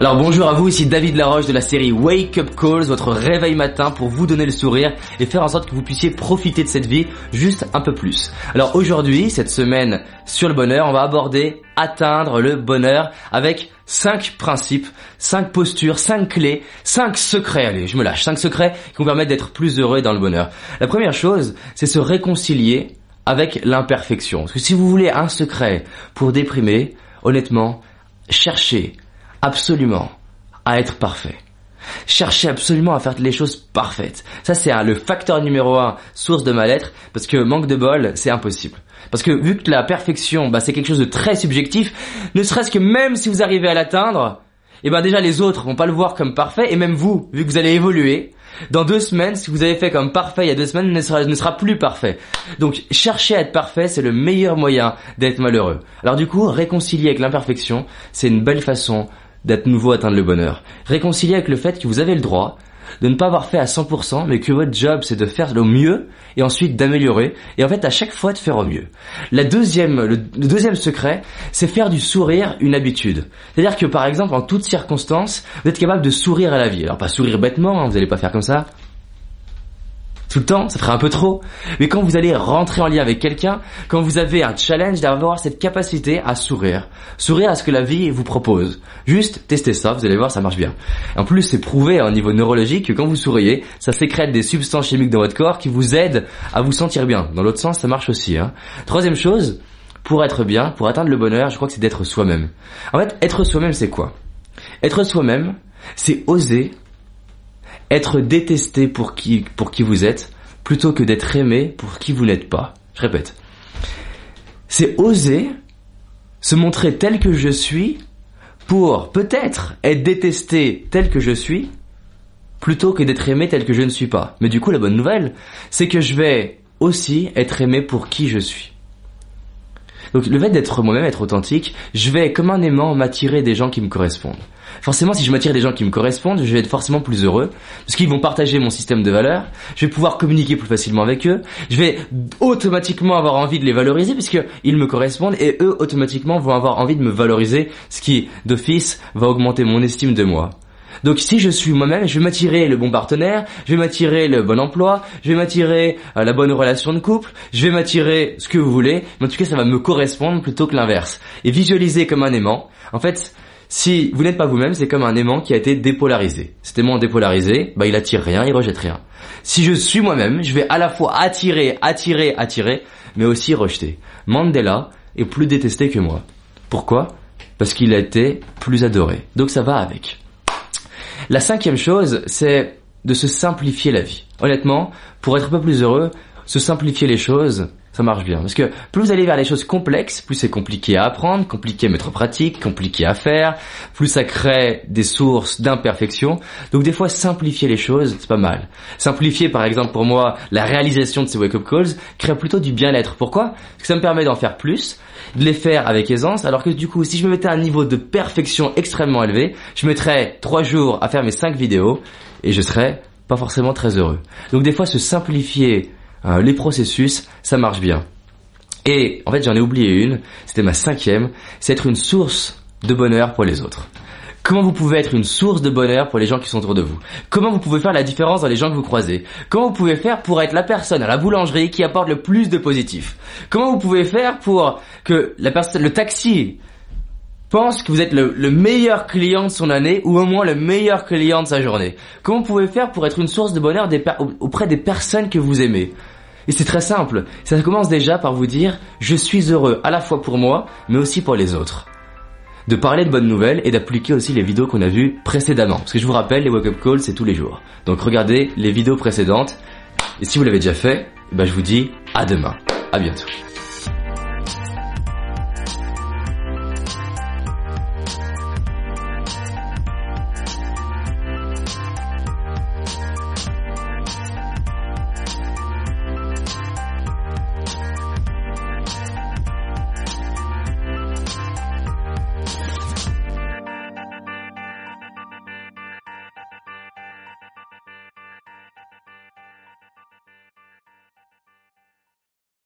Alors bonjour à vous, ici David Laroche de la série Wake Up Calls, votre réveil matin pour vous donner le sourire et faire en sorte que vous puissiez profiter de cette vie juste un peu plus. Alors aujourd'hui, cette semaine sur le bonheur, on va aborder atteindre le bonheur avec 5 principes, 5 postures, 5 clés, 5 secrets, allez, je me lâche, 5 secrets qui vont permettre d'être plus heureux dans le bonheur. La première chose, c'est se réconcilier avec l'imperfection. Parce que si vous voulez un secret pour déprimer, honnêtement, cherchez absolument à être parfait. Cherchez absolument à faire les choses parfaites. Ça, c'est le facteur numéro un, source de mal-être, parce que manque de bol, c'est impossible. Parce que vu que la perfection, bah, c'est quelque chose de très subjectif, ne serait-ce que même si vous arrivez à l'atteindre, et eh ben déjà les autres vont pas le voir comme parfait, et même vous, vu que vous allez évoluer, dans deux semaines, ce que vous avez fait comme parfait il y a deux semaines ne sera, ne sera plus parfait. Donc chercher à être parfait, c'est le meilleur moyen d'être malheureux. Alors du coup, réconcilier avec l'imperfection, c'est une belle façon d'être nouveau atteindre le bonheur. Réconcilier avec le fait que vous avez le droit de ne pas avoir fait à 100%, mais que votre job c'est de faire le mieux et ensuite d'améliorer et en fait à chaque fois de faire au mieux. La deuxième, le, deuxième secret, c'est faire du sourire une habitude. C'est-à-dire que par exemple en toutes circonstances, vous êtes capable de sourire à la vie. Alors pas sourire bêtement, hein, vous n'allez pas faire comme ça tout le temps, ça ferait un peu trop. Mais quand vous allez rentrer en lien avec quelqu'un, quand vous avez un challenge d'avoir cette capacité à sourire, sourire à ce que la vie vous propose. Juste testez ça, vous allez voir, ça marche bien. En plus, c'est prouvé au niveau neurologique que quand vous souriez, ça sécrète des substances chimiques dans votre corps qui vous aident à vous sentir bien. Dans l'autre sens, ça marche aussi. Hein. Troisième chose, pour être bien, pour atteindre le bonheur, je crois que c'est d'être soi-même. En fait, être soi-même, c'est quoi? Être soi-même, c'est oser être détesté pour qui, pour qui vous êtes, plutôt que d'être aimé pour qui vous n'êtes pas. Je répète. C'est oser se montrer tel que je suis pour peut-être être détesté tel que je suis, plutôt que d'être aimé tel que je ne suis pas. Mais du coup, la bonne nouvelle, c'est que je vais aussi être aimé pour qui je suis. Donc le fait d'être moi-même, être authentique, je vais comme un aimant m'attirer des gens qui me correspondent. Forcément, si je m'attire des gens qui me correspondent, je vais être forcément plus heureux, parce qu'ils vont partager mon système de valeurs, je vais pouvoir communiquer plus facilement avec eux, je vais automatiquement avoir envie de les valoriser, puisqu'ils me correspondent, et eux, automatiquement, vont avoir envie de me valoriser, ce qui, d'office, va augmenter mon estime de moi. Donc si je suis moi-même, je vais m'attirer le bon partenaire, je vais m'attirer le bon emploi, je vais m'attirer euh, la bonne relation de couple, je vais m'attirer ce que vous voulez, mais en tout cas ça va me correspondre plutôt que l'inverse. Et visualiser comme un aimant, en fait, si vous n'êtes pas vous-même, c'est comme un aimant qui a été dépolarisé. Cet aimant dépolarisé, bah il attire rien, il rejette rien. Si je suis moi-même, je vais à la fois attirer, attirer, attirer, mais aussi rejeter. Mandela est plus détesté que moi. Pourquoi? Parce qu'il a été plus adoré. Donc ça va avec. La cinquième chose, c'est de se simplifier la vie. Honnêtement, pour être un peu plus heureux, se simplifier les choses, ça marche bien. Parce que plus vous allez vers les choses complexes, plus c'est compliqué à apprendre, compliqué à mettre en pratique, compliqué à faire, plus ça crée des sources d'imperfection. Donc des fois, simplifier les choses, c'est pas mal. Simplifier, par exemple, pour moi, la réalisation de ces wake-up calls crée plutôt du bien-être. Pourquoi? Parce que ça me permet d'en faire plus, de les faire avec aisance, alors que du coup, si je me mettais à un niveau de perfection extrêmement élevé, je mettrais trois jours à faire mes cinq vidéos et je serais pas forcément très heureux. Donc des fois, se simplifier euh, les processus, ça marche bien. Et en fait, j'en ai oublié une, c'était ma cinquième, c'est être une source de bonheur pour les autres. Comment vous pouvez être une source de bonheur pour les gens qui sont autour de vous? Comment vous pouvez faire la différence dans les gens que vous croisez? Comment vous pouvez faire pour être la personne à la boulangerie qui apporte le plus de positif? Comment vous pouvez faire pour que la personne, le taxi pense que vous êtes le, meilleur client de son année ou au moins le meilleur client de sa journée Comment vous pouvez faire pour être une source de bonheur auprès des personnes que vous aimez? Et c'est très simple. Ça commence déjà par vous dire je suis heureux à la fois pour moi, mais aussi pour les autres de parler de bonnes nouvelles et d'appliquer aussi les vidéos qu'on a vues précédemment. Parce que je vous rappelle, les wake-up calls, c'est tous les jours. Donc regardez les vidéos précédentes. Et si vous l'avez déjà fait, bah, je vous dis à demain. À bientôt.